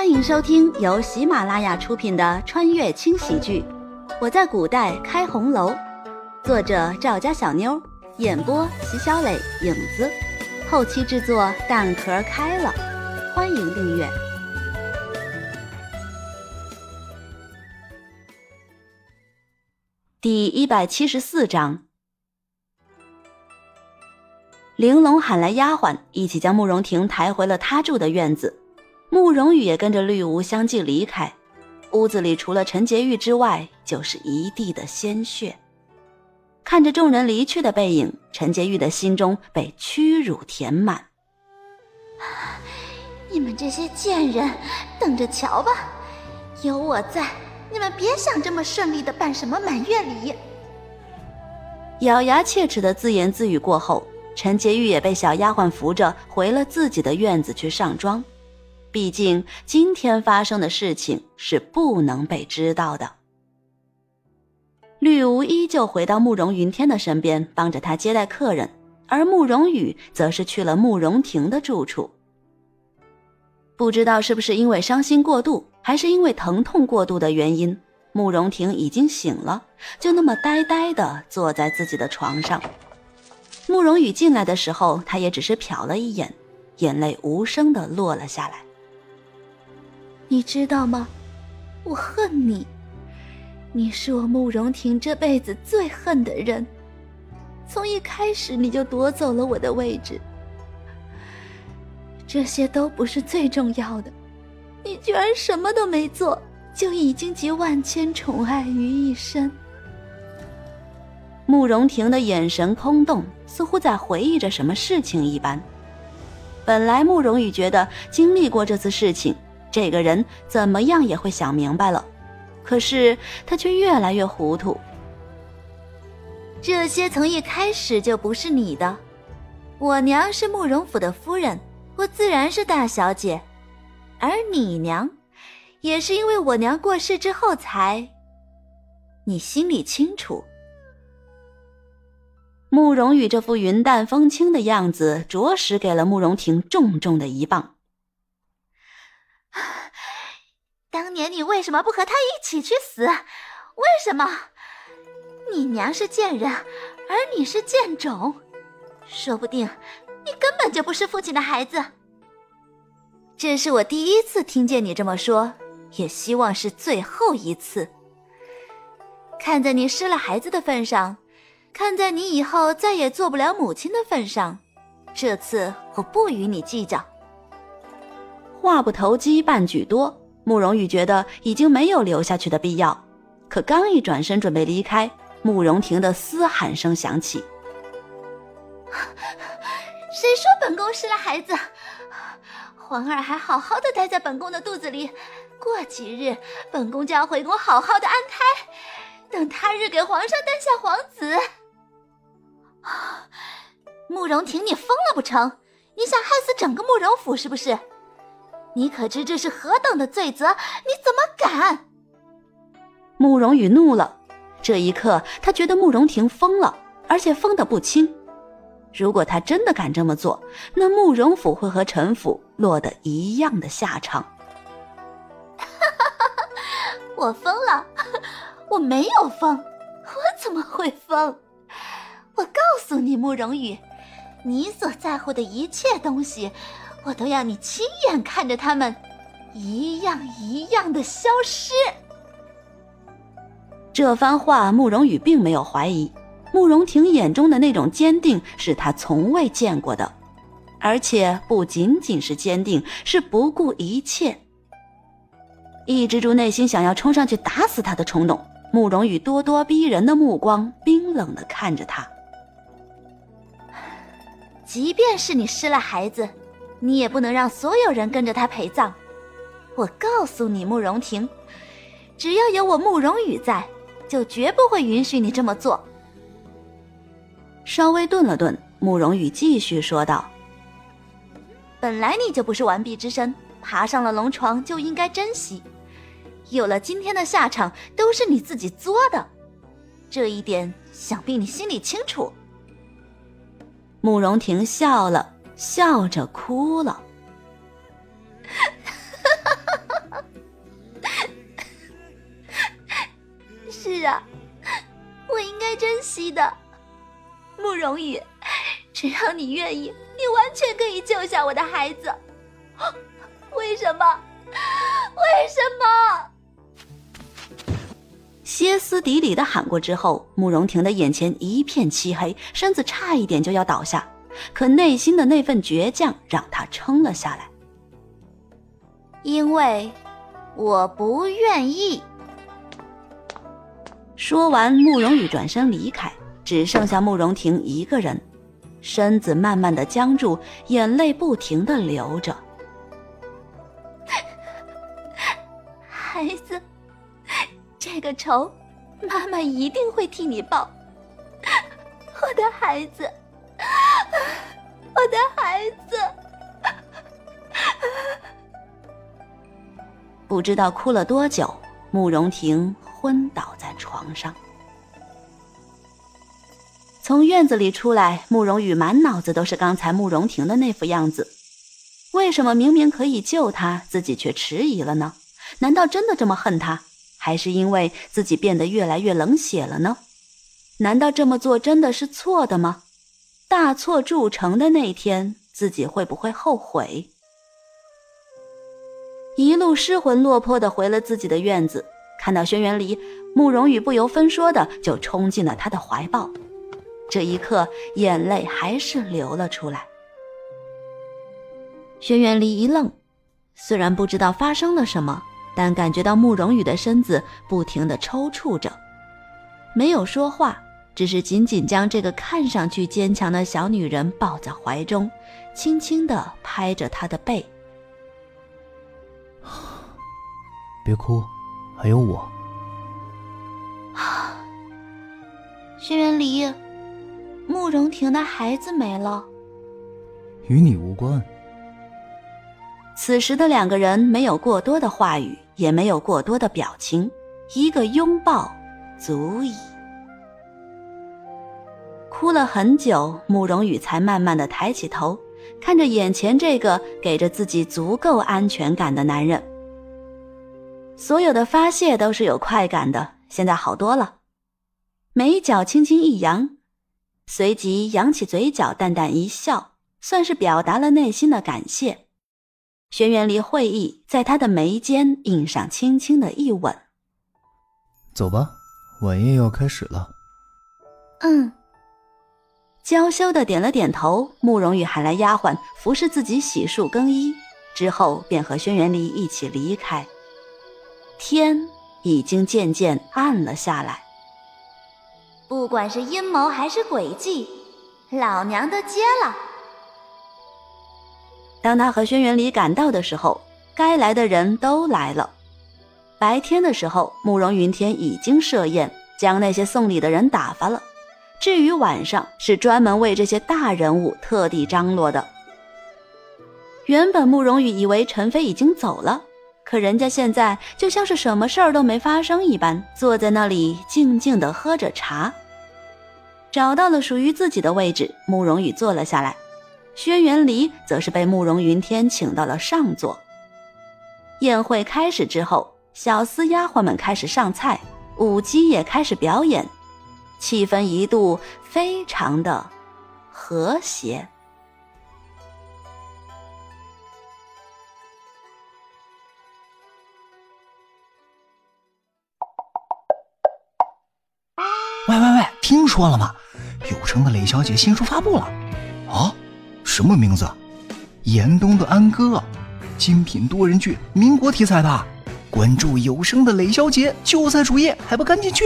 欢迎收听由喜马拉雅出品的穿越轻喜剧《我在古代开红楼》，作者赵家小妞，演播席小磊、影子，后期制作蛋壳开了。欢迎订阅。第一百七十四章，玲珑喊来丫鬟，一起将慕容婷抬回了她住的院子。慕容羽也跟着绿芜相继离开，屋子里除了陈洁玉之外，就是一地的鲜血。看着众人离去的背影，陈洁玉的心中被屈辱填满。你们这些贱人，等着瞧吧！有我在，你们别想这么顺利的办什么满月礼。咬牙切齿的自言自语过后，陈洁玉也被小丫鬟扶着回了自己的院子去上妆。毕竟今天发生的事情是不能被知道的。绿芜依旧回到慕容云天的身边，帮着他接待客人，而慕容羽则是去了慕容婷的住处。不知道是不是因为伤心过度，还是因为疼痛过度的原因，慕容婷已经醒了，就那么呆呆的坐在自己的床上。慕容羽进来的时候，他也只是瞟了一眼，眼泪无声的落了下来。你知道吗？我恨你，你是我慕容婷这辈子最恨的人。从一开始你就夺走了我的位置，这些都不是最重要的，你居然什么都没做，就已经集万千宠爱于一身。慕容婷的眼神空洞，似乎在回忆着什么事情一般。本来慕容羽觉得经历过这次事情。这个人怎么样也会想明白了，可是他却越来越糊涂。这些从一开始就不是你的，我娘是慕容府的夫人，我自然是大小姐，而你娘，也是因为我娘过世之后才。你心里清楚。慕容羽这副云淡风轻的样子，着实给了慕容婷重重的一棒。当年你为什么不和他一起去死？为什么？你娘是贱人，而你是贱种，说不定你根本就不是父亲的孩子。这是我第一次听见你这么说，也希望是最后一次。看在你失了孩子的份上，看在你以后再也做不了母亲的份上，这次我不与你计较。话不投机半句多。慕容羽觉得已经没有留下去的必要，可刚一转身准备离开，慕容婷的嘶喊声响起：“谁说本宫失了孩子？皇儿还好好的待在本宫的肚子里，过几日本宫就要回宫好好的安胎，等他日给皇上诞下皇子。”慕容婷，你疯了不成？你想害死整个慕容府是不是？你可知这是何等的罪责？你怎么敢？慕容羽怒了，这一刻他觉得慕容婷疯了，而且疯得不轻。如果他真的敢这么做，那慕容府会和陈府落得一样的下场。我疯了？我没有疯，我怎么会疯？我告诉你，慕容羽，你所在乎的一切东西。我都要你亲眼看着他们，一样一样的消失。这番话，慕容羽并没有怀疑，慕容婷眼中的那种坚定是他从未见过的，而且不仅仅是坚定，是不顾一切。抑制住内心想要冲上去打死他的冲动，慕容羽咄咄逼人的目光冰冷的看着他。即便是你失了孩子。你也不能让所有人跟着他陪葬。我告诉你，慕容婷，只要有我慕容羽在，就绝不会允许你这么做。稍微顿了顿，慕容羽继续说道：“本来你就不是完璧之身，爬上了龙床就应该珍惜。有了今天的下场，都是你自己作的，这一点想必你心里清楚。”慕容婷笑了。笑着哭了。是啊，我应该珍惜的，慕容羽，只要你愿意，你完全可以救下我的孩子。为什么？为什么？歇斯底里的喊过之后，慕容婷的眼前一片漆黑，身子差一点就要倒下，可内心的那份倔强让他撑了下来。因为我不愿意。说完，慕容羽转身离开，只剩下慕容婷一个人，身子慢慢的僵住，眼泪不停的流着。孩子。这个仇，妈妈一定会替你报。我的孩子，我的孩子，不知道哭了多久，慕容婷昏倒在床上。从院子里出来，慕容羽满脑子都是刚才慕容婷的那副样子。为什么明明可以救她，自己却迟疑了呢？难道真的这么恨她？还是因为自己变得越来越冷血了呢？难道这么做真的是错的吗？大错铸成的那天，自己会不会后悔？一路失魂落魄的回了自己的院子，看到轩辕离，慕容羽不由分说的就冲进了他的怀抱。这一刻，眼泪还是流了出来。轩辕离一愣，虽然不知道发生了什么。但感觉到慕容羽的身子不停的抽搐着，没有说话，只是紧紧将这个看上去坚强的小女人抱在怀中，轻轻的拍着她的背。别哭，还有我。轩辕离，慕容婷的孩子没了，与你无关。此时的两个人没有过多的话语，也没有过多的表情，一个拥抱足矣。哭了很久，慕容羽才慢慢的抬起头，看着眼前这个给着自己足够安全感的男人。所有的发泄都是有快感的，现在好多了。眉角轻轻一扬，随即扬起嘴角，淡淡一笑，算是表达了内心的感谢。轩辕离会意，在他的眉间印上轻轻的一吻。走吧，晚宴要开始了。嗯。娇羞的点了点头。慕容羽喊来丫鬟，服侍自己洗漱更衣，之后便和轩辕离一起离开。天已经渐渐暗了下来。不管是阴谋还是诡计，老娘都接了。当他和轩辕离赶到的时候，该来的人都来了。白天的时候，慕容云天已经设宴，将那些送礼的人打发了。至于晚上，是专门为这些大人物特地张罗的。原本慕容羽以为陈飞已经走了，可人家现在就像是什么事儿都没发生一般，坐在那里静静的喝着茶。找到了属于自己的位置，慕容羽坐了下来。轩辕离则是被慕容云天请到了上座。宴会开始之后，小厮丫鬟们开始上菜，舞姬也开始表演，气氛一度非常的和谐。喂喂喂，听说了吗？有声的雷小姐新书发布了，啊？什么名字？严冬的安哥，精品多人剧，民国题材的。关注有声的雷小姐就在主页，还不赶紧去！